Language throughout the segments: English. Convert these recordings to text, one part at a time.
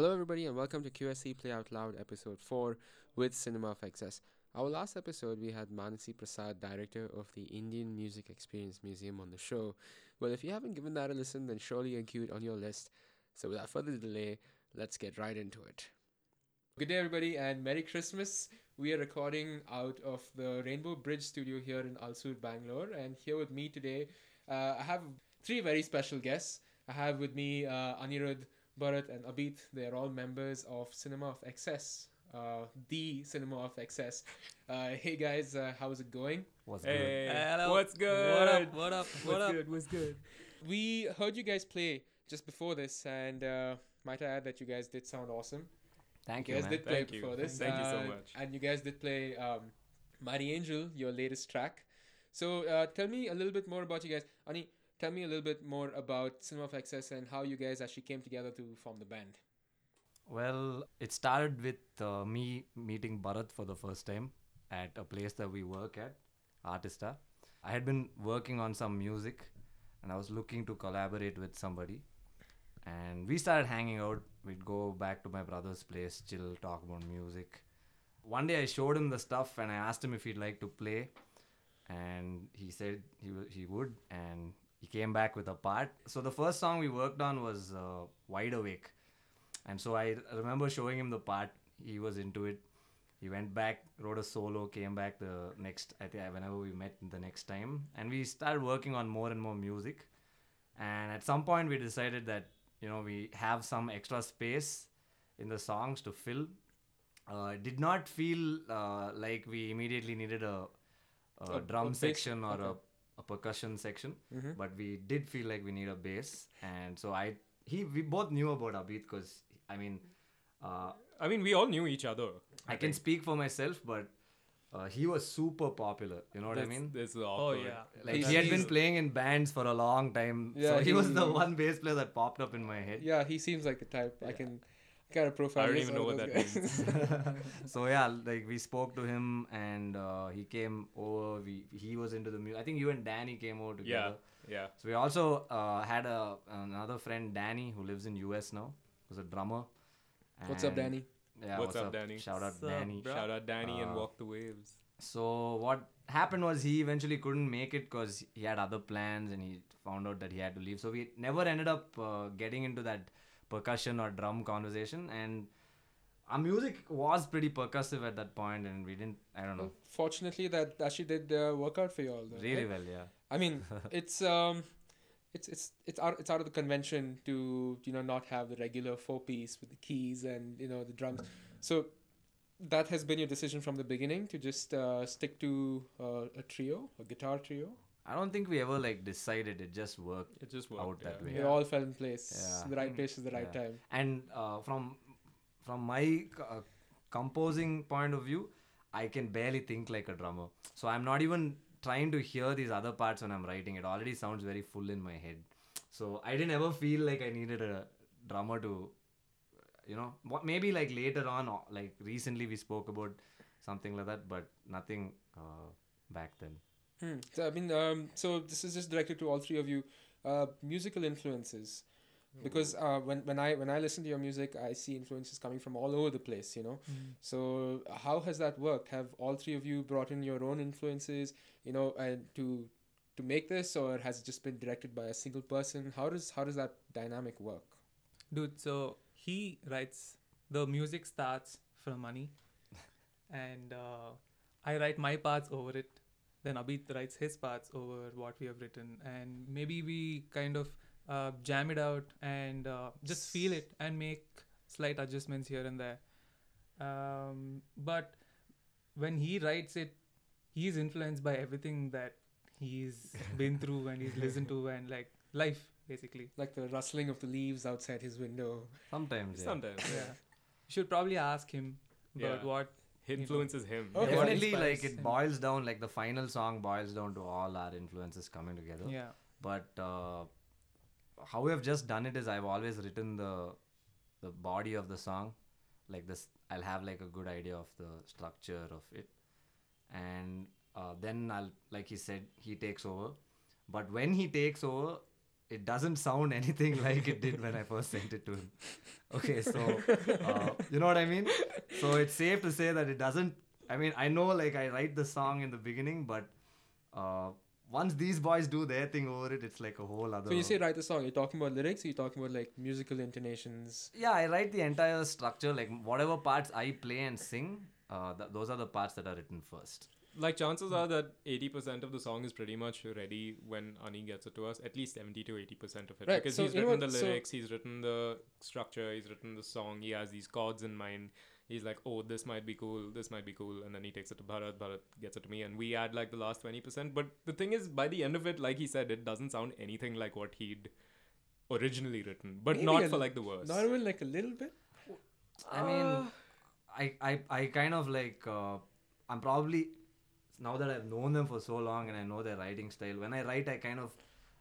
Hello, everybody, and welcome to QSC Play Out Loud episode 4 with Cinema of Excess. Our last episode, we had Manasi Prasad, director of the Indian Music Experience Museum, on the show. Well, if you haven't given that a listen, then surely include it on your list. So, without further delay, let's get right into it. Good day, everybody, and Merry Christmas. We are recording out of the Rainbow Bridge studio here in Ulsoor, Bangalore, and here with me today, uh, I have three very special guests. I have with me uh, Anirudh, Bharat, and Abit. They are all members of Cinema of Excess, uh, the Cinema of Excess. Uh, hey guys, uh, how's it going? What's Hey, Hello. what's good? What up? What up? What's What up? good? What's good? We heard you guys play just before this, and uh, might I add that you guys did sound awesome. Thank You you, guys man. did play Thank you. before this. Thank you so uh, much. And you guys did play um, Mighty Angel, your latest track. So uh, tell me a little bit more about you guys. Ani, tell me a little bit more about Cinema of Excess and how you guys actually came together to form the band. Well, it started with uh, me meeting Bharat for the first time at a place that we work at, Artista. I had been working on some music and I was looking to collaborate with somebody. And we started hanging out. We'd go back to my brother's place, chill, talk about music. One day I showed him the stuff and I asked him if he'd like to play. And he said he, w- he would. And he came back with a part. So the first song we worked on was uh, Wide Awake. And so I remember showing him the part. He was into it. He went back, wrote a solo, came back the next, I think, whenever we met the next time. And we started working on more and more music. And at some point, we decided that, you know, we have some extra space in the songs to fill. Uh, it did not feel uh, like we immediately needed a, a, A- drum a section or okay. a, a percussion section Mhm. but we did feel like we need a bass and so i he we both knew about abit because i mean uh, I mean, we all knew each other. i can speak for myself but uh, he was super popular you know what i mean This is Oh yeah. like He's- he had been playing in bands for a long time Yeah, so he, was the one bass player that popped up in my head Yeah, he seems like the type. I can kind of profile. I don't even know what that those guys. so yeah like we spoke to him and uh, he came over we he was into the music i think you and danny came over together Yeah, yeah. So we also uh, had a another friend Danny who lives in US now, who's a drummer. What's up, Danny? Yeah, What's up, Danny? Shout out What's Danny. bro? Shout out Danny and Uh, Walk the Waves. So what happened was he eventually couldn't make it because he had other plans and he found out that he had to leave. So we never ended up uh, getting into that percussion or drum conversation and our music was pretty percussive at that point and we didn't I don't know Fortunately, that actually did uh, work out for you all. Though, really right? well yeah I mean, it's um, it's it's it's out it's out of the convention to you know not have the regular four piece with the keys and you know the drums. So that has been your decision from the beginning to just uh, stick to uh, a trio, a guitar trio. I don't think we ever like decided it just worked It just worked. out that yeah. way. They all fell in place, Yeah. the right place at the right Yeah. time. and uh, from from my uh, composing point of view i can barely think like a drummer so i'm not even trying to hear these other parts when i'm writing it already sounds very full in my head so i didn't ever feel like i needed a drummer to you know what maybe like later on like recently we spoke about something like that but nothing uh, back then Hmm. So I mean, um, so this is just directed to all three of you. Uh, musical influences, because uh, when when I when I listen to your music, I see influences coming from all over the place. You know, so how has that worked? Have all three of you brought in your own influences? You know, and to to make this, or has it just been directed by a single person? How does how does that dynamic work? Dude, so he writes the music starts from money, and uh, I write my parts over it. Then Abit writes his parts over what we have written, and maybe we kind of uh, jam it out and uh, just feel it and make slight adjustments here and there. Um, but when he writes it, he's influenced by everything that he's been through and he's listened to and like life basically. Like the rustling of the leaves outside his window. sometimes yeah. Sometimes. Yeah. You should probably ask him about Yeah. what He influences him. Okay. Yeah. definitely like it boils down like the final song boils down to all our influences coming together yeah. but uh, how we have just done it is i've always written the the body of the song like this i'll have like a good idea of the structure of it and uh, then i'll like he said he takes over but when he takes over it doesn't sound anything like it did when I first sent it to him. Okay, so uh, you know what I mean. So it's safe to say that it doesn't. I mean, I know like I write the song in the beginning, but uh, once these boys do their thing over it, it's like a whole other. So you say write the song. You're talking about lyrics. You're talking about like musical intonations. Yeah, I write the entire structure, like whatever parts I play and sing. Uh, th- those are the parts that are written first. Like chances are that eighty percent of the song is pretty much ready when Ani gets it to us. At least seventy to eighty percent of it, Right, because so he's you know written what, the so- lyrics, he's written the structure, he's written the song. He has these chords in mind. He's like, oh, this might be cool, this might be cool, and then he takes it to Bharat. Bharat gets it to me, and we add like the last twenty percent. But the thing is, by the end of it, like he said, it doesn't sound anything like what he'd originally written, but Maybe not for l- like the verse. Not even like a little bit. I mean, I, I, I kind of like, uh, I'm probably, now that I've known them for so long and I know their writing style, when I write, I kind of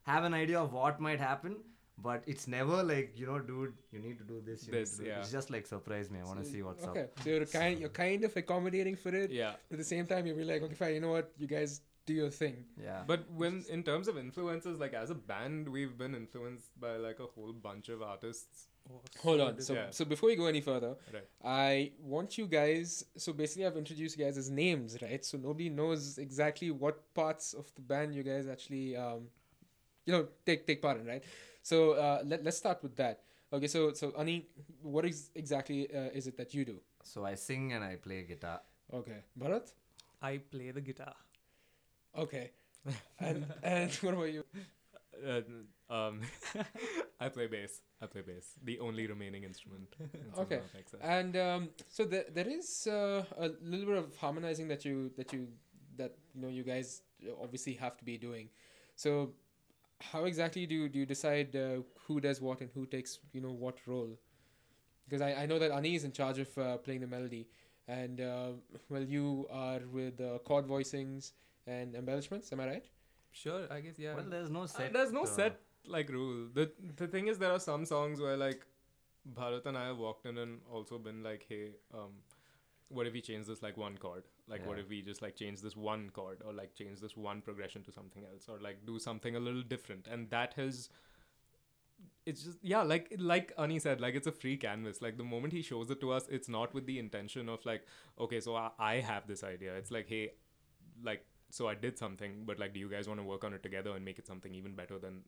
have an idea of what might happen, but it's never like, you know, dude, you need to do this. You This, need to do yeah. It's just like, surprise me. I want to see what's okay. up. So you're kind. You're kind of accommodating for it. yeah. At the same time, you'll be like, okay, fine. You know what? You guys do your thing. Yeah. But when in terms of influences, like as a band, we've been influenced by like a whole bunch of artists. Oh, Hold on. So, Yeah. so before we go any further, Right. I want you guys. So basically, I've introduced you guys as names, right? So nobody knows exactly what parts of the band you guys actually, um, you know, take take part in, right? So uh, let let's start with that. Okay. So so Ani, what is exactly uh, is it that you do? So I sing and I play guitar. Okay, Bharat. I play the guitar. Okay, and and what about you? Uh, um, I play bass. I play bass. The only remaining instrument. in Okay. Cinema And um, so there, there is uh, a little bit of harmonizing that you that you that you know you guys obviously have to be doing. So how exactly do do you decide uh, who does what and who takes you know what role? Because I, I know that Ani is in charge of uh, playing the melody, and uh, well you are with uh, chord voicings and embellishments. Am I right? Sure, I guess yeah. Well, there's no Uh, set. there's no uh, set like rule. The the thing is, there are some songs where like Bharat and I have walked in and also been like, hey, um, what if we change this like one chord? Like, what if we just like change this one chord or like change this one progression to something else or like do something a little different? And that has. It's just yeah, like like Ani said, like it's a free canvas. Like the moment he shows it to us, it's not with the intention of like, okay, so I, I have this idea. It's like, hey, like so I did something, but like, do you guys want to work on it together and make it something even better than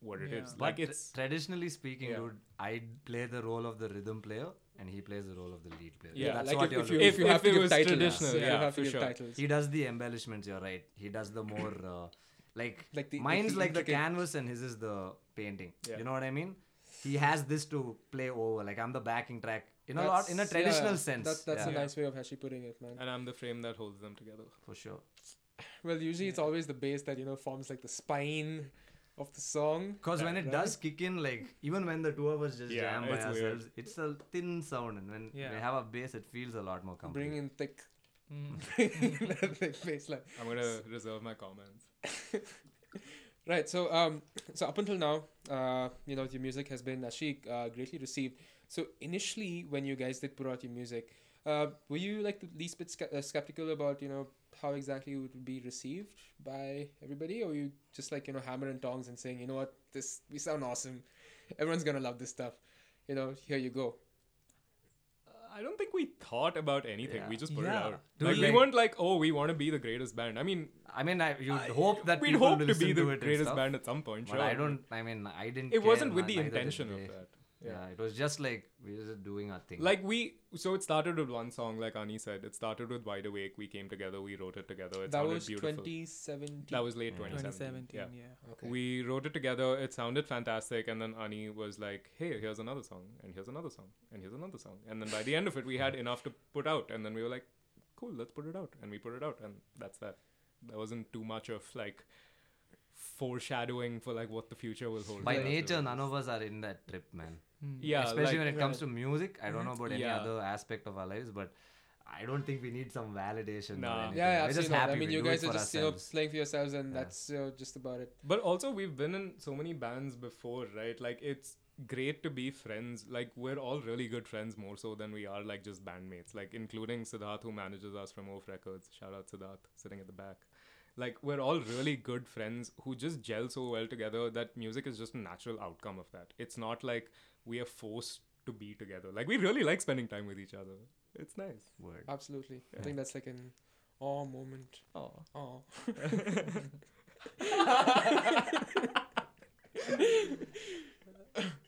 what it is? Yeah. But Like tra- it's traditionally speaking, Yeah. dude, I play the role of the rhythm player and he plays the role of the lead player. Yeah, that's like what if, you're if you if you have if to it give was titles, traditional, you yeah, have for to give sure. titles. He does the embellishments. You're right. He does the more uh, like, Like the- the mine's key like the canvas and his is the painting. Yeah. You know what I mean? He has this to play over. Like I'm the backing track. In a lot, in a traditional yeah, sense. That's that's yeah, a nice way of actually putting it, man. and I'm the frame that holds them together. for sure. Well, usually it's always the bass that you know forms like the spine of the song. Because when it Right? does kick in, like even when the two of us just Yeah, jam by it's weird. ourselves, it's a thin sound, and when Yeah. we have a bass, it feels a lot more complete. Bring in thick, Mm. thick bass line. I'm gonna reserve my comments. Right. So um, so up until now, uh, you know, your music has been actually uh, greatly received. So initially, when you guys did put out your music, uh, were you like the least bit ske- uh, skeptical about you know how exactly it would be received by everybody, or were you just like you know hammer and tongs and saying, you know what, this we sound awesome, everyone's gonna love this stuff, you know, here you go. Uh, I don't think we thought about anything. Yeah. We just put Yeah. it out. Dude, like, we weren't like, oh, we want to be the greatest band. I mean, I mean, I, you'd I- hope that we'd people hope will to be listen the to it and greatest band at some point. But sure. I don't. I mean, I didn't. It wasn't with ni- the intention of that. Yeah. Yeah. it was just like we were just doing our thing. Like we, so it started with one song, like Ani said. It started with Wide Awake. We came together. We wrote it together. It that sounded was beautiful. 2017. That was late Yeah. 2017. 2017, Yeah. yeah. okay. We wrote it together. It sounded fantastic. And then Ani was like, hey, here's another song. And here's another song. And here's another song. And then by the end of it, we had enough to put out. And then we were like, cool, let's put it out. And we put it out. And that's that. There wasn't too much of like foreshadowing for like what the future will hold. by nature, none of us are in that trip, man. Mm. Yeah, Especially like, when it comes right. to music. I don't know about any Yeah. other aspect of our lives, but I don't think we need some validation. Nah. Or anything. yeah, yeah, We're just absolutely. not. happy I mean, you do it guys are for just you know ourselves. playing for yourselves, and Yeah. that's you know, just about it. But also, we've been in so many bands before, right? Like, it's great to be friends. Like, we're all really good friends more so than we are, like, just bandmates. Like, including Siddharth, who manages us from Oaf Records. Shout out Siddharth, sitting at the back. like we're all really good friends who just gel so well together that music is just a natural outcome of that. It's not like we are forced to be together. Like we really like spending time with each other. It's nice. Word. Absolutely. I think that's like an awe moment. Oh. Oh.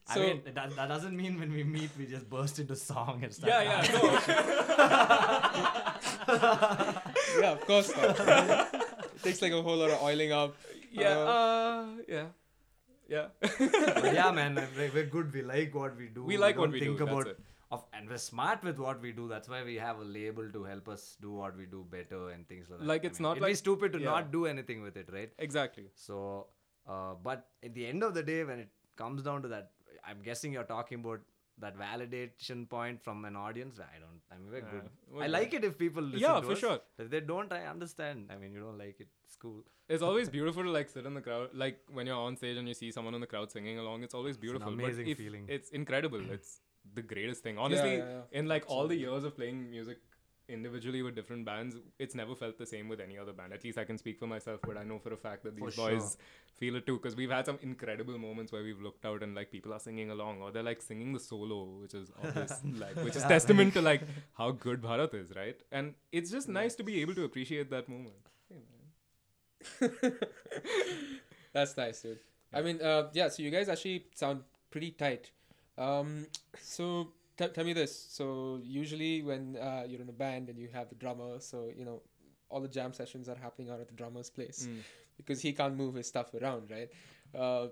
I mean, that, that doesn't mean when we meet we just burst into song and stuff. Yeah, yeah. No. yeah, of course not. it takes like a whole lot of oiling up. yeah. Uh, Uh, yeah. Yeah. Yeah, man, we're, good. We like what we do. we like what don't we think do. about of and we're smart with what we do. That's why we have a label to help us do what we do better and things like that. Like, I it's mean, not it'd be stupid to yeah. not do anything with it, right? Exactly. So, uh, but at the end of the day, when it comes down to that, I'm guessing you're talking about that validation point from an audience. I don't. I mean, we're Yeah, good. I like it if people listen Yeah, for us. sure. If they don't, I understand. I mean, you don't like it. It's cool. It's always beautiful to like sit in the crowd, like when you're on stage and you see someone in the crowd singing along. It's always beautiful. amazing but feeling. It's incredible. It's the greatest thing. Honestly, yeah, yeah. in like all the years of playing music individually with different bands, it's never felt the same with any other band. At least I can speak for myself, but I know for a fact that For these sure. boys feel it too. Because we've had some incredible moments where we've looked out and like people are singing along, or they're like singing the solo, which is obvious, like which is testament to like how good Bharat is, right? And it's just nice to be able to appreciate that moment. That's nice, dude. I mean, uh, yeah. So you guys actually sound pretty tight. Um, so tell me this. So usually when uh, you're in a band and you have the drummer, so you know all the jam sessions are happening out at the drummer's place Mm. because he can't move his stuff around, right? Uh,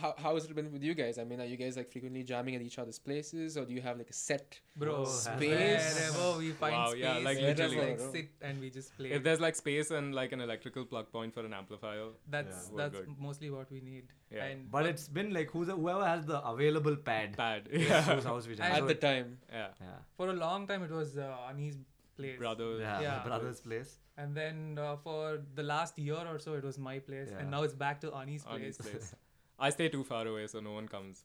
how how has it been with you guys? I mean, are you guys like frequently jamming at each other's places, or do you have like a set? Bro, Space. wherever we find Wow, space, yeah, like we just literally. like sit and we just play. If there's like space and like an electrical plug point for an amplifier, that's Yeah. That's good. mostly what we need. Yeah. And But it's been like who's whoever has the available pad. bad. is Yeah. whose house we jam. At So the it- time, yeah. yeah. for a long time it was uh, Ani's place. Brother. Yeah, Yeah. brother's place. And then uh, for the last year or so, it was my place, Yeah. and now it's back to Ani's Ani's place. place. I stay too far away, so no one comes.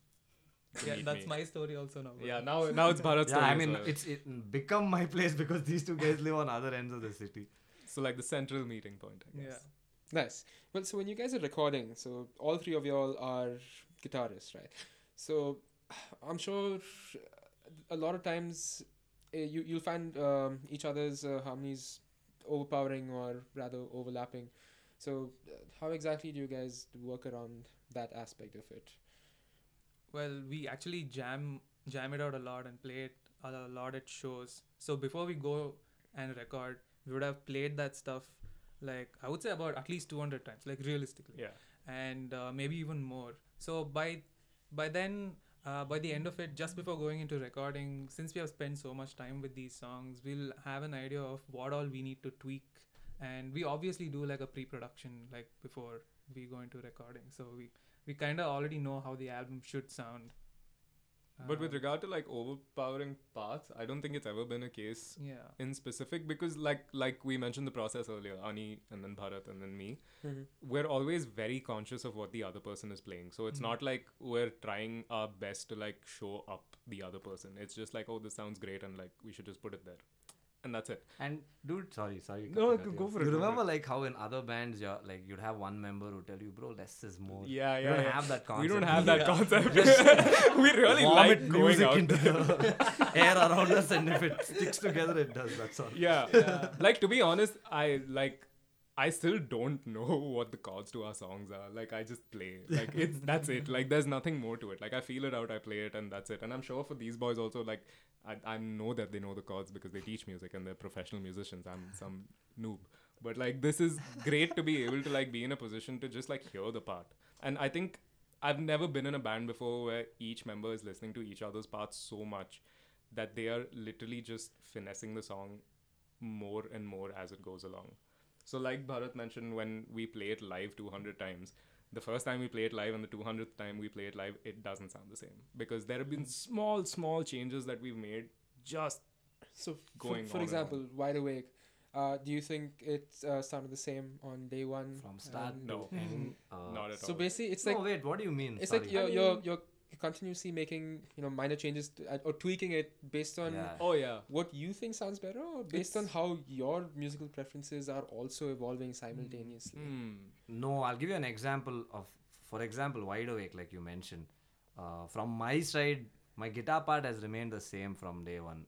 yeah, that's me. my story also now. Yeah, now now it's Bharat's Yeah, story I mean well. it's it become my place because these two guys live on other ends of the city. so like the central meeting point. I guess. Yeah. Nice. Well, so when you guys are recording, so all three of y'all are guitarists, right? So I'm sure a lot of times uh, you you'll find um, each other's uh, harmonies overpowering or rather overlapping. So uh, how exactly do you guys work around that aspect of it? Well, we actually jam jam it out a lot and play it a lot at shows. So before we go and record, we would have played that stuff like I would say about at least 200 times, like realistically. Yeah. and uh, maybe even more. So by by then, uh, by the end of it, just before going into recording, since we have spent so much time with these songs, we'll have an idea of what all we need to tweak, and we obviously do like a pre-production like before we go into recording. So we we kind of already know how the album should sound. But with Um, regard to like overpowering parts, I don't think it's ever been a case yeah, in specific because like like we mentioned the process earlier, Ani and then Bharat and then me. we're always very conscious of what the other person is playing. So it's Mhm. not like we're trying our best to like show up the other person. It's just like, oh, this sounds great, and like we should just put it there, and that's it. And dude, sorry, sorry. No, go- you go off. for it, You go for remember like how in other bands, you're like you'd have one member who tell you, bro, less is more. Yeah, yeah. We don't yeah. have that concept. We don't concept. have that Yeah. concept. we really Vomit like going music out. into the air around us, and if it sticks together, it does. That's all. yeah. Yeah. like to be honest, I like. I still don't know what the chords to our songs are. Like I just play. Like it's that's it. Like there's nothing more to it. Like I feel it out, I play it, and that's it. And I'm sure for these boys also, like I, I know that they know the chords because they teach music and they're professional musicians. I'm some noob. But like this is great to be able to like be in a position to just like hear the part. And I think I've never been in a band before where each member is listening to each other's parts so much that they are literally just finessing the song more and more as it goes along. So, like Bharat mentioned, when we play it live 200 times, the first time we play it live and the 200th time we play it live, it doesn't sound the same because there have been small, small changes that we've made just So, Going for, for on and example, Wide Awake, uh, do you think it uh, sounded the same on day one? From start and- No. to end. Uh, not at all. So basically, it's no, like wait. What do you mean? it's Sorry. like you're I you're you're continuously making you know minor changes to, uh, or tweaking it based on Yeah. Oh yeah. what you think sounds better, or based on how your musical preferences are also evolving simultaneously? Hmm. No, I'll give you an example of, for example, Wide Awake, like you mentioned. Uh, from my side, my guitar part has remained the same from day one,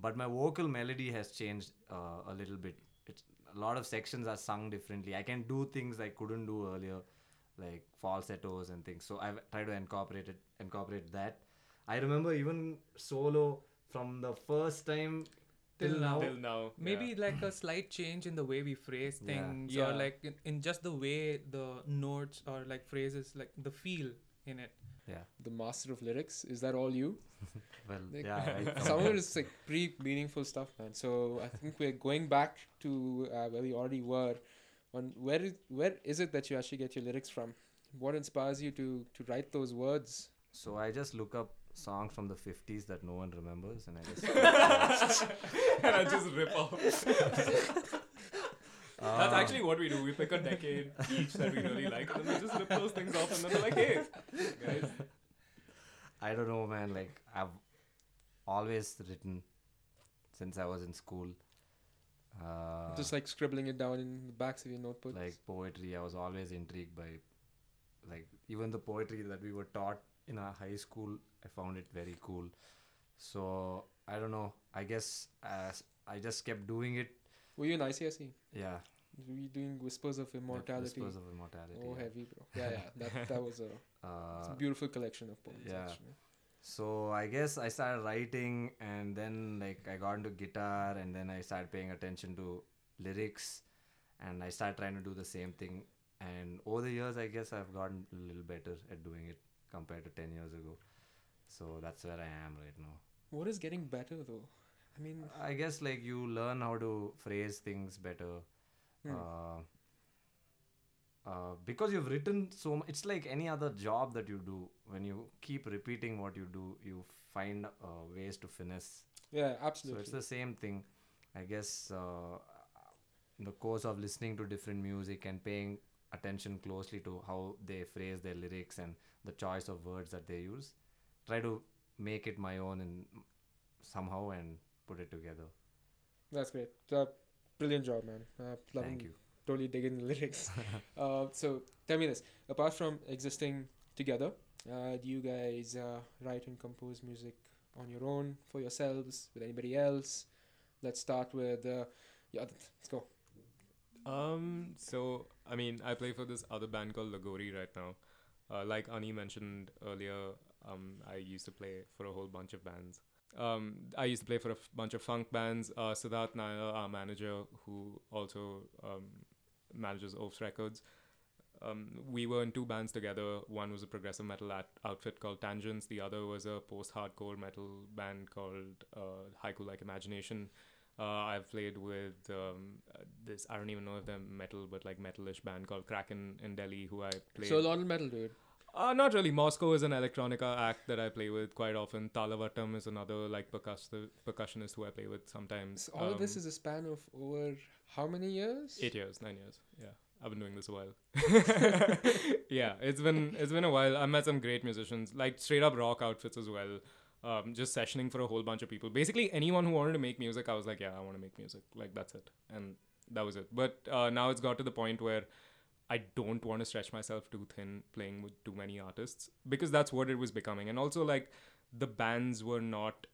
but my vocal melody has changed uh, a little bit. It's a lot of sections are sung differently. I can do things I couldn't do earlier, like falsettos and things. So I've tried to incorporate it, incorporate that. I remember even solo from the first time till, Till now. now. Till now. Maybe yeah. like a slight change in the way we phrase things, Yeah. or like in, in just the way the notes or like phrases, like the feel in it. Yeah. The master of lyrics is that all you? Well, Like, yeah. right from Some of it is like pretty meaningful stuff, man. So I think we're going back to uh, where we already were. On where is where is it that you actually get your lyrics from? What inspires you to to write those words? So I just look up songs from the 50s that no one remembers and I just and I just rip off. That's Uh, actually what we do. We pick a decade each that we really like, and then we just rip those things off, and then we're like, hey, guys. I don't know man like I've always written since I was in school. Uh, Just like scribbling it down in the backs of your notebooks. like poetry, I was always intrigued by like even the poetry that we were taught in our high school. I found it very cool. So I don't know. I guess as I just kept doing it. Were you in ICSE? Yeah. Were you doing Whispers of Immortality? Whispers of Immortality. oh, yeah. heavy, bro. Yeah, yeah. That that was a, it's a Uh, beautiful collection of poems. yeah. Actually. So I guess I started writing, and then like I got into guitar, and then I started paying attention to lyrics, and I started trying to do the same thing. And over the years, I guess I've gotten a little better at doing it compared to ten years ago. So that's where I am right now. What is getting better though? I mean, I guess like you learn how to phrase things better. Hmm. Uh, uh, because you've written so much, it's like any other job that you do. When you keep repeating what you do, you find uh, ways to finesse. yeah, absolutely. So it's the same thing. I guess uh, in the course of listening to different music and paying attention closely to how they phrase their lyrics and the choice of words that they use, try to make it my own and somehow and put it together. That's great. Uh, brilliant job, man. Uh, loving, Thank you. Totally digging the lyrics. uh, so tell me this: apart from existing together, uh, do you guys uh, write and compose music on your own for yourselves with anybody else? Let's start with uh, yeah. Let's go. Um. So I mean, I play for this other band called Lagori right now. Uh, like Ani mentioned earlier, um, I used to play for a whole bunch of bands. Um, I used to play for a f- bunch of funk bands. Uh, Siddharth Nair, our manager, who also um, manages Oafs Records. Um, we were in two bands together. One was a progressive metal at- outfit called Tangents. The other was a post-hardcore metal band called uh, Haiku Like Imagination. Uh, I've played with um, this. I don't even know if they're metal, but like metalish band called Kraken in Delhi, who I played. So a lot of metal, dude. Uh, not really. Moscow is an electronica act that I play with quite often. Talavattam is another like percuss- percussionist who I play with sometimes. So all of this Um, is a span of over how many years? eight years, nine years. Yeah, I've been doing this a while. yeah, it's been it's been a while. I met some great musicians, like straight up rock outfits as well. Um, just sessioning for a whole bunch of people. Basically, anyone who wanted to make music, I was like, yeah, I want to make music. Like that's it, and that was it. But uh, now it's got to the point where I don't want to stretch myself too thin playing with too many artists because that's what it was becoming. And also, like, the bands were not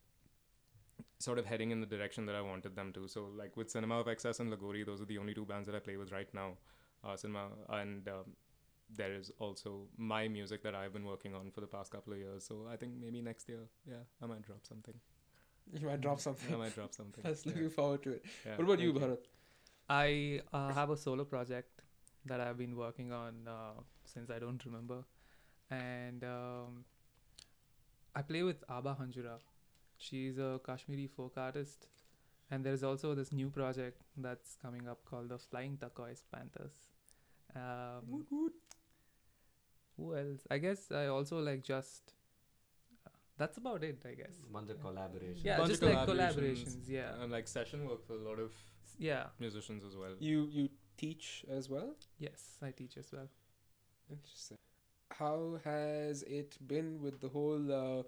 sort of heading in the direction that I wanted them to. So, like, with Cinema of Excess and Lagori, those are the only two bands that I play with right now. Uh, Cinema, and um, there is also my music that I've been working on for the past couple of years. So, I think maybe next year, yeah, I might drop something. You might drop something. I might drop something. I was Yeah, looking forward to it. yeah. What about you, Thank Bharat? I uh, have a solo project that I've been working on uh, since I don't remember, and um, I play with Abha Hanjura. She's a Kashmiri folk artist, and there is also this new project that's coming up called the Flying Turquoise Panthers. Um, Who else? I guess I also like just. uh, that's about it, I guess. Bunch of collaborations. Yeah, Bunch just of like collaborations, collaborations, yeah. And like session work for a lot of Yeah. musicians as well. You you teach as well. Yes, I teach as well. Interesting. how has it been with the whole? Uh,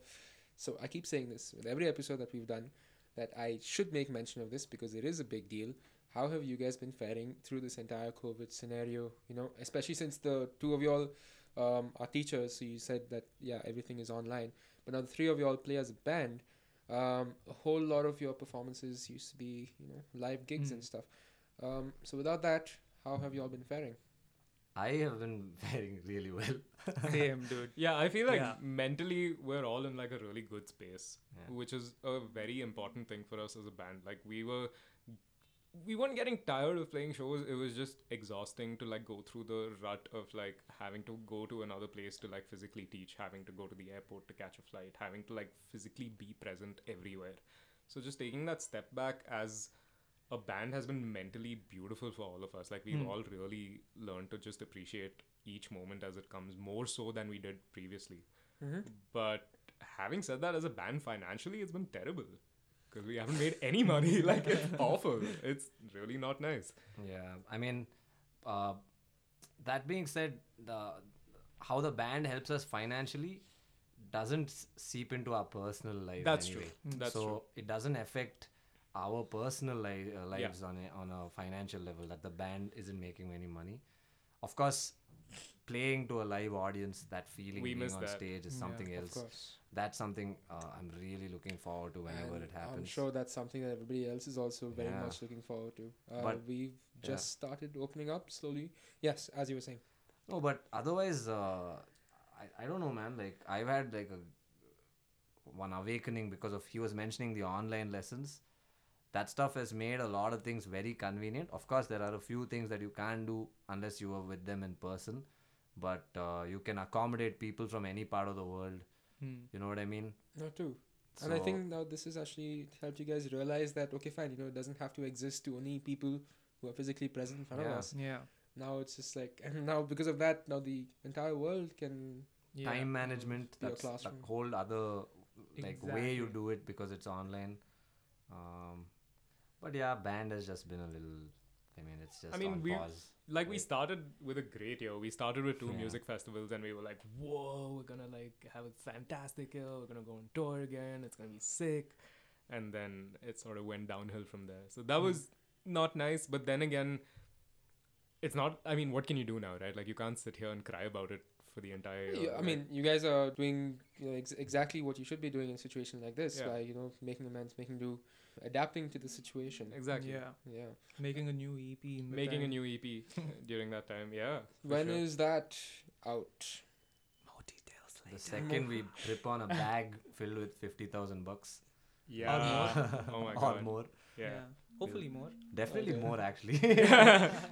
so I keep saying this with every episode that we've done, that I should make mention of this because it is a big deal. How have you guys been faring through this entire COVID scenario? You know, especially since the two of y'all um, are teachers, so you said that yeah everything is online, but now the three of y'all play as a band. Um, a whole lot of your performances used to be you know live gigs Mm. and stuff. Um, so without that, how have y'all been faring? I have been faring really well. Same, dude. Yeah, I feel like Yeah. mentally we're all in like a really good space, Yeah. which is a very important thing for us as a band. Like we were we weren't getting tired of playing shows. It was just exhausting to like go through the rut of like having to go to another place to like physically teach, having to go to the airport to catch a flight, having to like physically be present everywhere. So just taking that step back as a band has been mentally beautiful for all of us. Like we've Hmm. all really learned to just appreciate each moment as it comes more so than we did previously. Mm-hmm. But having said that, as a band, financially, it's been terrible because we haven't made any money. like it's awful. It's really not nice. Yeah, I mean, uh, that being said, the how the band helps us financially doesn't seep into our personal life. That's anyway. true. That's so true. it doesn't affect our personal li- uh, Yeah. lives on a, on a financial level that the band isn't making any money. Of course, playing to a live audience, that feeling We being on that. stage is Yeah, something Of else. course. That's something uh, I'm really looking forward to whenever And it happens. I'm sure that's something that everybody else is also very Yeah. much looking forward to. Uh, But- we've just yeah. started opening up slowly. Yes, as you were saying. No, but otherwise, uh, I, I don't know, man. Like I've had like a one awakening because of he was mentioning the online lessons. That stuff has made a lot of things very convenient. Of course, there are a few things that you can't do unless you are with them in person, but uh, you can accommodate people from any part of the world. Hmm. You know what I mean? No, too. and I think now this has actually helped you guys realize that okay, fine, you know, it doesn't have to exist to only people who are physically present in front of us. Yeah. Now it's just like, and now because of that, now the entire world can. yeah. time management. Your That's a classroom. whole other like way you do it because it's online. Um, but yeah, band has just been a little. I mean, it's just I mean, on we- pause. Like we started with a great year. We started with two Yeah. music festivals, and we were like, "Whoa, we're gonna like have a fantastic year. We're gonna go on tour again. It's gonna be sick." And then it sort of went downhill from there. So that hmm. was not nice. But then again, it's not. I mean, what can you do now, right? Like you can't sit here and cry about it for the entire year. Yeah, I Like, mean, you guys are doing you know, ex- exactly what you should be doing in a situation like this Yeah. by you know making amends, making do, adapting to the situation. exactly. Yeah. Yeah. Making a new EP. In the Making a new EP during that time. Yeah. for When is sure. that out? More details later. The second we trip on a bag filled with fifty thousand bucks, Yeah. oh my god. or more, Yeah. Hopefully more. definitely Okay. more actually.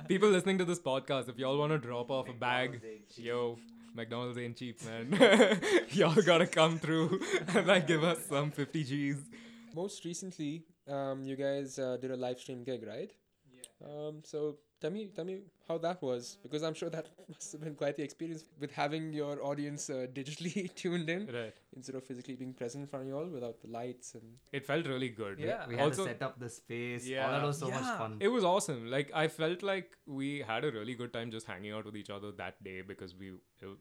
People listening to this podcast, if y'all want to drop off a bag, yo, McDonald's ain't cheap, man. y'all gotta come through and like give us some 50 G's. Most recently, um, you guys uh, did a live stream gig, right? Yeah. Um, so tell me, tell me how that was because I'm sure that must have been quite the experience with having your audience uh, digitally tuned in Right. instead of physically being present in front of you all without the lights and. It felt really good. Yeah. we had Also- to set up the space. Yeah, All Yeah. that was so much fun. It was awesome. Like I felt like we had a really good time just hanging out with each other that day because we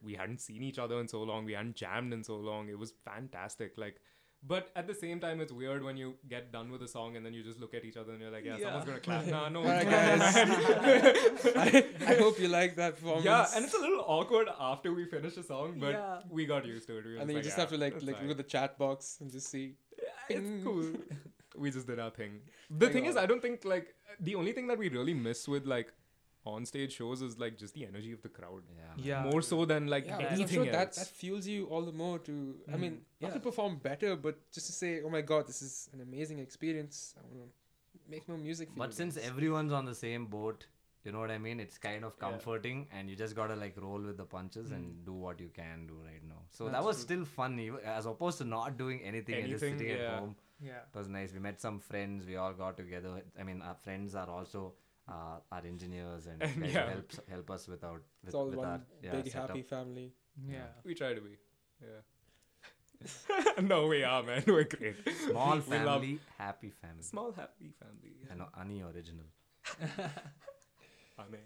we hadn't seen each other in so long. We hadn't jammed in so long. It was fantastic. Like, but at the same time, it's weird when you get done with a song and then you just look at each other and you're like, yeah, someone's gonna clap. Nah, no Alright, one's guys. I, I hope you like that performance. Yeah, and it's a little awkward after we finish a song, but Yeah. we got used to it. We and then you just yeah, have to like like fine. look at the chat box and just see. it's cool. we just did our thing. The Hang thing is. I don't think like the only thing that we really miss with like on stage shows is like just the energy of the crowd. yeah. Yeah. More so than like Yeah, anything sure that else. that fuels you all the more to. I Mm, mean, not to perform better, but just to say, oh my god, this is an amazing experience. I want to make more music. For But you since guys. everyone's on the same boat, you know what I mean? It's kind of Yeah. comforting, and you just gotta like roll with the punches Hmm. and do what you can do right now. So That's that was true. still fun, even, as opposed to not doing anything, and just sitting yeah. at home. Yeah. It was nice. We met some friends. We all got together. I mean, our friends are also uh, our engineers and guys Yeah. help help us with our with, it's all with one our yeah, big setup. happy family. Yeah. we try to be. Yeah. no, we are, man. We're great. Small We love- family, happy family. Small happy family. And Ani original. Ane.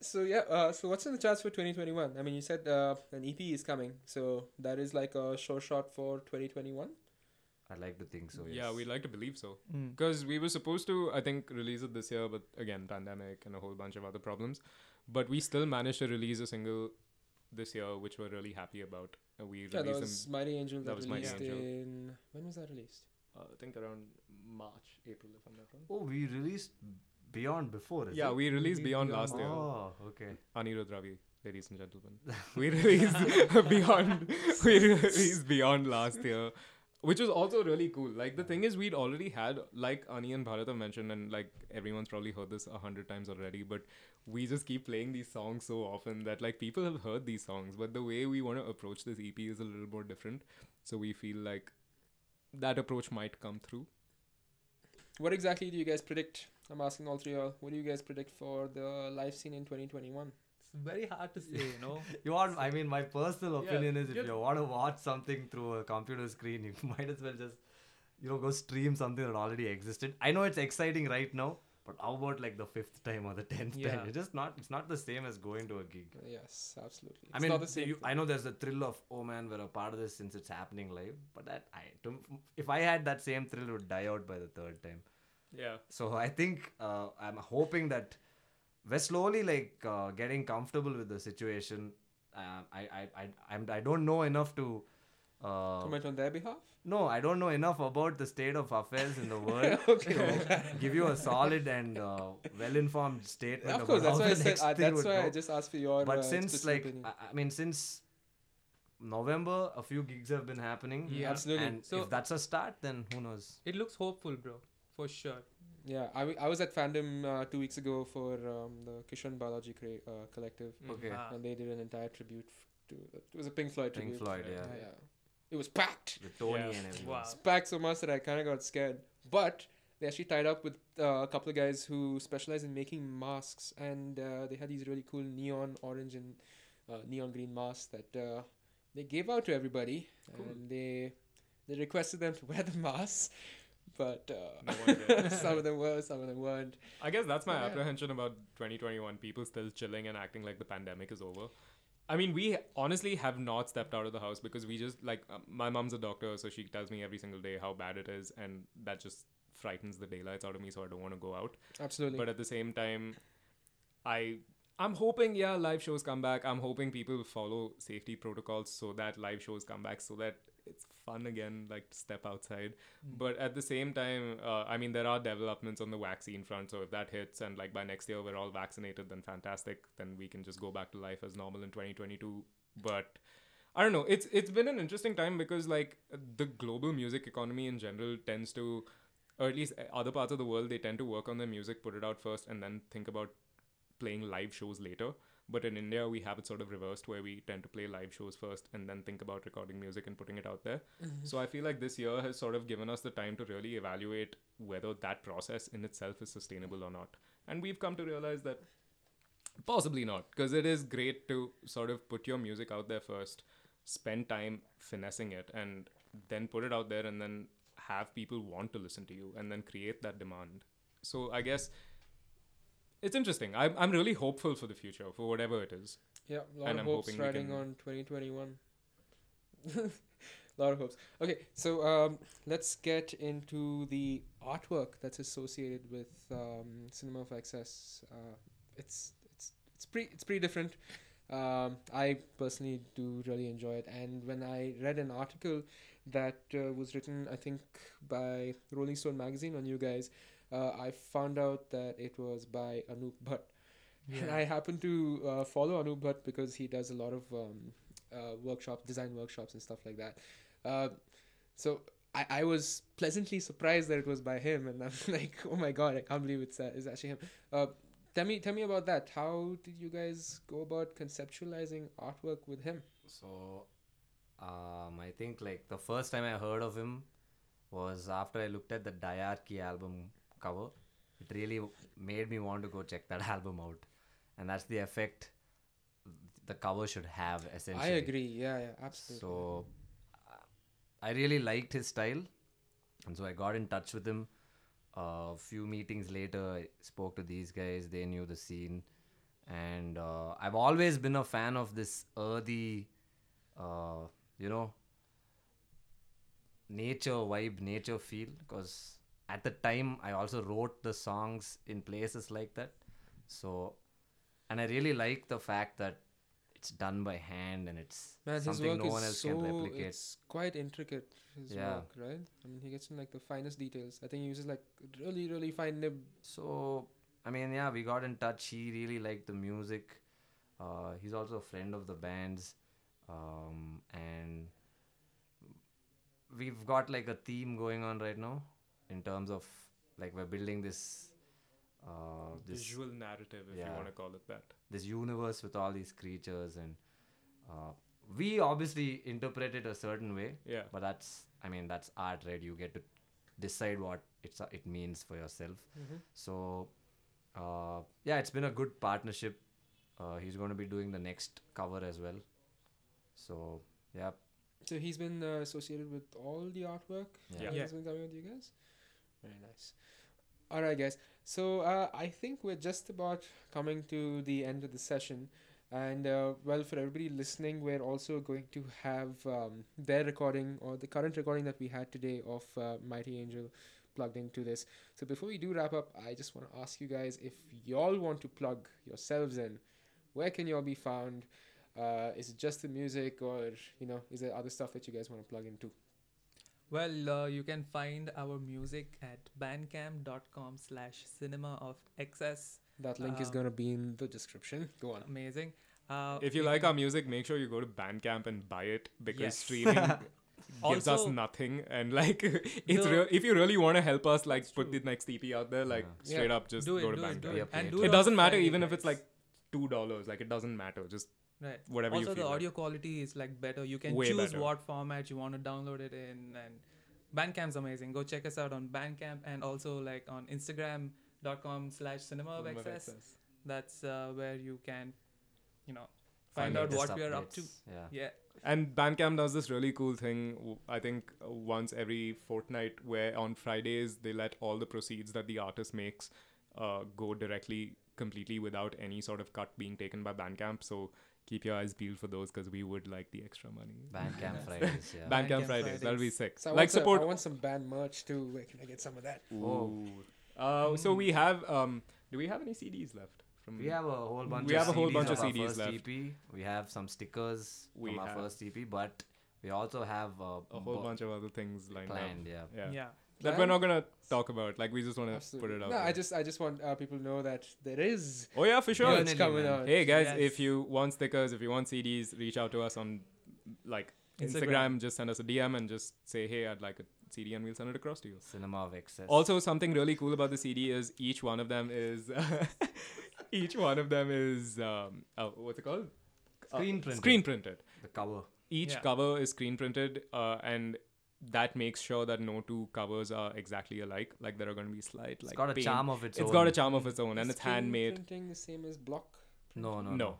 So yeah, uh, so what's in the charts for 2021? I mean, you said uh, an EP is coming, so that is like a sure shot for 2021. I like to think so. Yeah, yes. we like to believe so. Mm. Because we were supposed to, I think, release it this year, but again, pandemic and a whole bunch of other problems. But we still managed to release a single this year, which we're really happy about. Uh, we Yeah, that was Mighty Angel. That, that was Mighty released Angel. in when was that released? them, uh, I think around March, April, if I'm not wrong. Oh, we released Beyond before. Is Yeah, it? we released Released Beyond Beyond last year. Oh, okay. Anirudh Ravi, ladies and gentlemen. we released Beyond. We released Beyond last year, which was also really cool. Like the thing is, we'd already had, like Ani and Bharat have mentioned, and like everyone's probably heard this a hundred times already, but we just keep playing these songs so often that like people have heard these songs, but the way we want to approach this EP is a little more different. So we feel like that approach might come through. What exactly do you guys predict? I'm asking all three of you. What do you guys predict for the live scene in 2021? Very hard to say, you know. You want? I mean, my personal Yeah, opinion is if you're- want to watch something through a computer screen, you might as well just, you know, go stream something that already existed. I know it's exciting right now, but how about like the fifth time or the tenth Yeah. time? It's just not. It's not the same as going to a gig. Yes, absolutely. I It's mean, not the same you. I know there's a thrill of oh man, we're a part of this since it's happening live. But that I, to, if I had that same thrill, it would die out by the third time. Yeah. So I think uh, I'm hoping that we're slowly like uh, getting comfortable with the situation. Uh, I, I, I, I'm, I don't know enough to. Uh, Comment on their behalf. no, I don't know enough about the state of affairs in the world Okay. to give you a solid and uh, well-informed statement. of course, about that's how why I said. Uh, that's would why I just asked for your. But uh, since like. I, I mean since November, a few gigs have been happening. Yeah. absolutely. And So- if that's a start, then who knows? It looks hopeful, bro, for sure. Yeah, I, w- I was at Fandom uh, two weeks ago for um, the Kishan Balaji cre- uh, collective, Okay. Ah. and they did an entire tribute f- to. It was a Pink Floyd Pink tribute. Floyd, Yeah. yeah. Yeah. It was packed. With Tony Yeah. and everyone. Wow. It's packed so much that I kind of got scared. But they actually tied up with uh, a couple of guys who specialize in making masks, and uh, they had these really cool neon orange and uh, neon green masks that uh, they gave out to everybody, Cool. and they they requested them to wear the masks, but uh, did. some of them were, some of them weren't. I guess that's my Yeah. apprehension about 2021. People still chilling and acting like the pandemic is over. I mean, we honestly have not stepped out of the house because we just like um, my mom's a doctor, so she tells me every single day how bad it is, and that just frightens the daylights out of me. So I don't want to go out. Absolutely. But at the same time, I I'm hoping yeah live shows come back. I'm hoping people follow safety protocols so that live shows come back so that it's fun again, like to step outside. But at the same time, uh, I mean there are developments on the vaccine front. So if that hits and like by next year we're all vaccinated, then fantastic. Then we can just go back to life as normal in 2022. But I don't know. It's it's been an interesting time because like the global music economy in general tends to, or at least other parts of the world, they tend to work on their music, put it out first, and then think about playing live shows later. But in India, we have it sort of reversed, where we tend to play live shows first and then think about recording music and putting it out there. Mm-hmm. So I feel like this year has sort of given us the time to really evaluate whether that process in itself is sustainable or not. And we've come to realize that possibly not, because it is great to sort of put your music out there first, spend time finessing it, and then put it out there and then have people want to listen to you and then create that demand. So I guess it's interesting. I'm, I'm really hopeful for the future, for whatever it is. Yeah, a lot And of I'm hopes riding can- on 2021. a lot of hopes. Okay, so um, let's get into the artwork that's associated with um, Cinema of Excess. Uh, it's it's it's pretty it's pretty different. Um, I personally do really enjoy it, and when I read an article that uh, was written, I think by Rolling Stone magazine on you guys, uh, I found out that it was by Anoop Bhatt. And I happen to uh, follow Anoop Bhatt because he does a lot of um, uh, workshops, design workshops, and stuff like that. Uh, so I, I was pleasantly surprised that it was by him, and I'm like, oh my god, I can't believe it's uh, it's actually him. Uh, tell me, tell me about that. How did you guys go about conceptualizing artwork with him? So, um, I think like the first time I heard of him was after I looked at the Diarchy album cover. It really made me want to go check that album out, and that's the effect the cover should have essentially. I agree. Yeah, yeah, absolutely. So, uh, I really liked his style, and so I got in touch with him. A few meetings later, I spoke to these guys. They knew the scene, and uh, I've always been a fan of this earthy, uh, you know, nature vibe, nature feel. Because at the time, I also wrote the songs in places like that. So, and I really like the fact that it's done by hand and it's Man, something work no one else so can replicate. it's quite intricate. His Yeah. work, right? I mean, he gets in like the finest details. I think he uses like really, really fine nib. So, I mean, yeah, we got in touch. He really liked the music. Uh, he's also a friend of the band's. Um, and we've got like a theme going on right now in terms of like we're building this uh, this Visual narrative, if you want to call it that. this universe with all these creatures and uh, we obviously interpret it a certain way Yeah. but that's i mean that's art right you get to decide what it's uh, it means for yourself Mm-hmm. so uh, yeah it's been a good partnership uh, he's going to be doing the next cover as well so yeah So he's been uh, associated with all the artwork. Yeah. that Yeah. has been coming with you guys. Very nice. All right, guys. So uh, I think we're just about coming to the end of the session, and uh, well, for everybody listening, we're also going to have um, their recording or the current recording that we had today of uh, Mighty Angel plugged into this. So before we do wrap up, I just want to ask you guys if y'all want to plug yourselves in, where can y'all be found? Uh, is it just the music, or you know, is there other stuff that you guys want to plug into? Well, uh, you can find our music at bandcamp.com slash cinema of excess. That link is Um, gonna be in the description. Go on. Amazing. Uh, If you like can- our music, make sure you go to Bandcamp and buy it because Yes. streaming gives us nothing. And like, it's The- real. If you really want to help us, like, put true. the next EP out there, like, Yeah. straight Yeah. up, just do it, go to do it, do Bandcamp. Yeah, it, and do It it doesn't matter Friday even if it's like two dollars. Like, it doesn't matter. Just right. whatever you also, the feel like. audio quality is like better. You can Way choose better. what format you want to download it in, and Bandcamp's amazing. Go check us out on Bandcamp and also like on Instagram.com slash cinema of Cinema of excess. Excess. That's uh, where you can, you know, Find find, out Latest what we are up to. yeah Yeah. And Bandcamp does this really cool thing. i think uh, once every fortnight, where on Fridays they let all the proceeds that the artist makes uh, go directly, completely without any sort of cut being taken by Bandcamp. So keep your eyes peeled for those because we would like the extra money. bandcamp fridays yeah Bandcamp Bandcamp Fridays, that'll be sick. So I like want some, support. I want some band merch too. Where can I get some of that? Oh. Uh, so we have. Um, do we have any CDs left? From We have a whole bunch. We of have a whole CDs bunch of our CDs first left. EP. We have some stickers We from our first EP, but we also have uh, a whole bu- bunch of other things lined planned. up. Yeah. Yeah. Yeah. That we're not gonna talk about. Like we just want to put it out. No, there. I just I just want uh, people to know that there is Oh yeah, for sure. merch Definitely, coming man. out. Hey guys, Yes. if you want stickers, if you want CDs, reach out to us on like Instagram. Instagram. Just send us a DM and just say, hey, I'd like a CD, and we'll send it across to you. Cinema of Excess. Also, something really cool about the CD is each one of them is each one of them is um, oh, what's it called? Uh, Screen printed. Screen printed. the cover. Each Yeah. cover is screen printed, uh, and that makes sure that no two covers are exactly alike. Like there are going to be slight It's like got a paint. charm of its It's own. It's got a charm of its own, and Is it's handmade. Printing the same as block. No, no, No. no.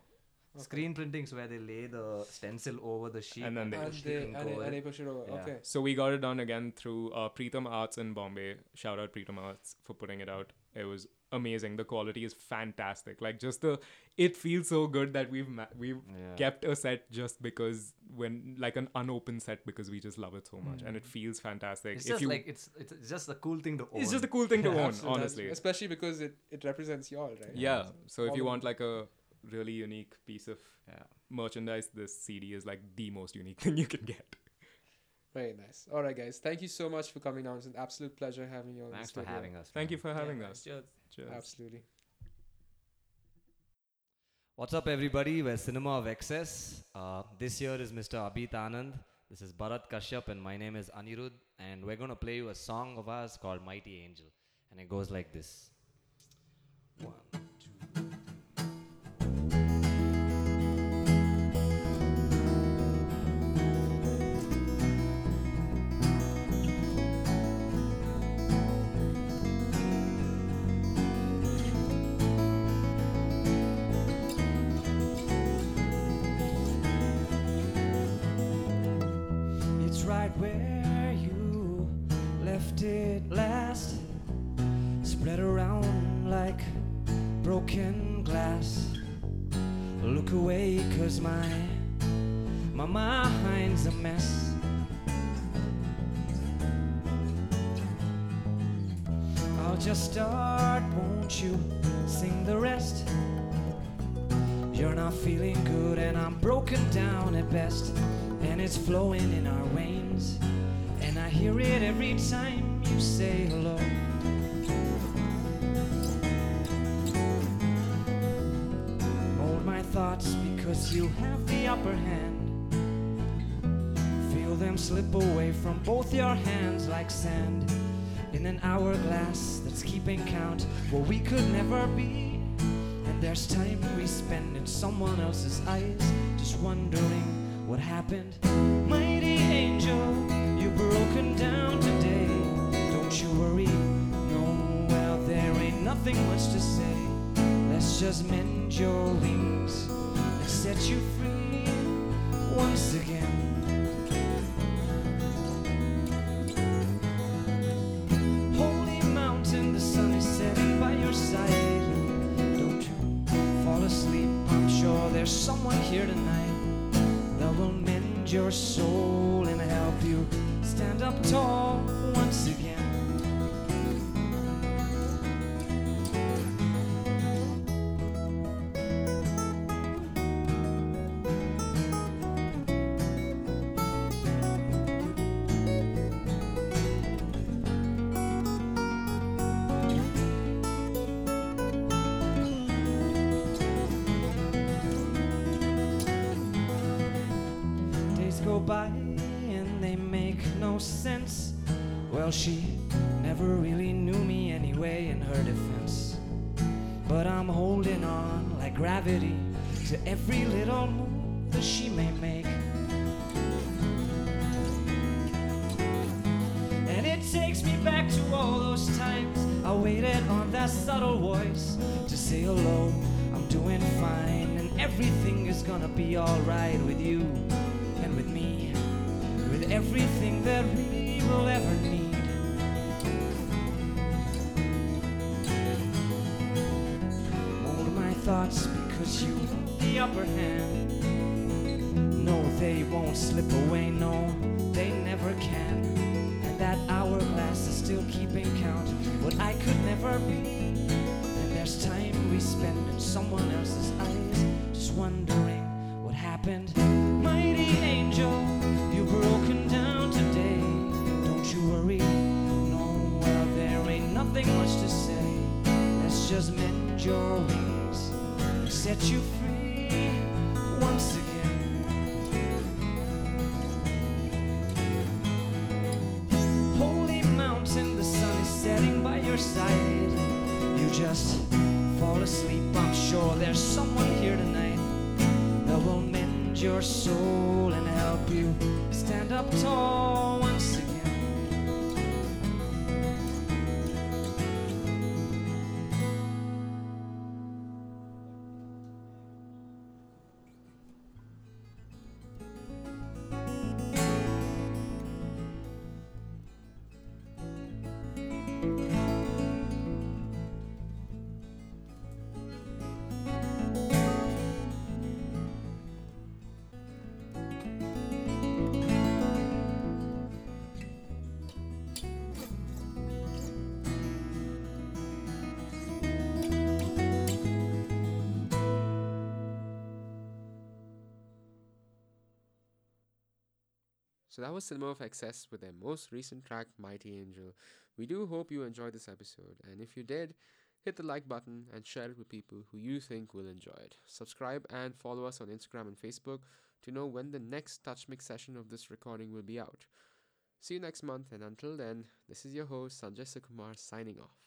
Screen printing's where they lay the stencil over the sheet And then they- And push they, the and, they, over and they it. push it over. Yeah. Okay. So we got it done again through uh, Preetham Arts in Bombay. Shout out Preetham Arts for putting it out. It was amazing. The quality is fantastic. Like just the, it feels so good that we've ma- we've Yeah. kept a set just because when like an unopened set because we just love it so much and it feels fantastic. It's if just you, like it's it's just a cool thing to own. it's just a cool thing to own, Absolutely. honestly. Especially because it, it represents y'all, right? Yeah. So if you want like a really unique piece of yeah. merchandise, this CD is like the most unique thing you can get. Very nice. All right, guys. Thank you so much for coming down. It's an absolute pleasure having you on Thanks for studio. having us. Thank you for having Yeah, us. Cheers. Cheers. Absolutely. What's up, everybody? We're Cinema of Excess. Uh, this year is Mr. Abhit Anand. This is Bharat Kashyap, and my name is Anirudh. And we're going to play you a song of ours called Mighty Angel. And it goes like this One, cause my, my mind's a mess. I'll just start, won't you sing the rest? You're not feeling good, and I'm broken down at best, and it's flowing in our veins. And I hear it every time you say hello. You have the upper hand. Feel them slip away from both your hands like sand in an hourglass that's keeping count where we could never be. And there's time we spend in someone else's eyes, just wondering what happened. Mighty angel, you broken down today. Don't you worry, no, well, there ain't nothing much to say. Let's just mend your wings set you free once again. Gravity to every little move that she may make. And it takes me back to all those times I waited on that subtle voice to say hello. I'm doing fine, and everything is gonna be alright with you and with me, with everything that we will ever need. Thoughts because you the upper hand. No, they won't slip away, no, they never can. And that hourglass is still keeping count, what I could never be. And there's time we spend in someone else's eyes, just wondering what happened. Asleep. I'm sure there's someone here tonight that will mend your soul and help you stand up tall once again. So that was Cinema of Excess with their most recent track, Mighty Angel. We do hope you enjoyed this episode, and if you did, hit the like button and share it with people who you think will enjoy it. Subscribe and follow us on Instagram and Facebook to know when the next Touch Mix session of this recording will be out. See you next month, and until then, this is your host Sanjay Sukumar signing off.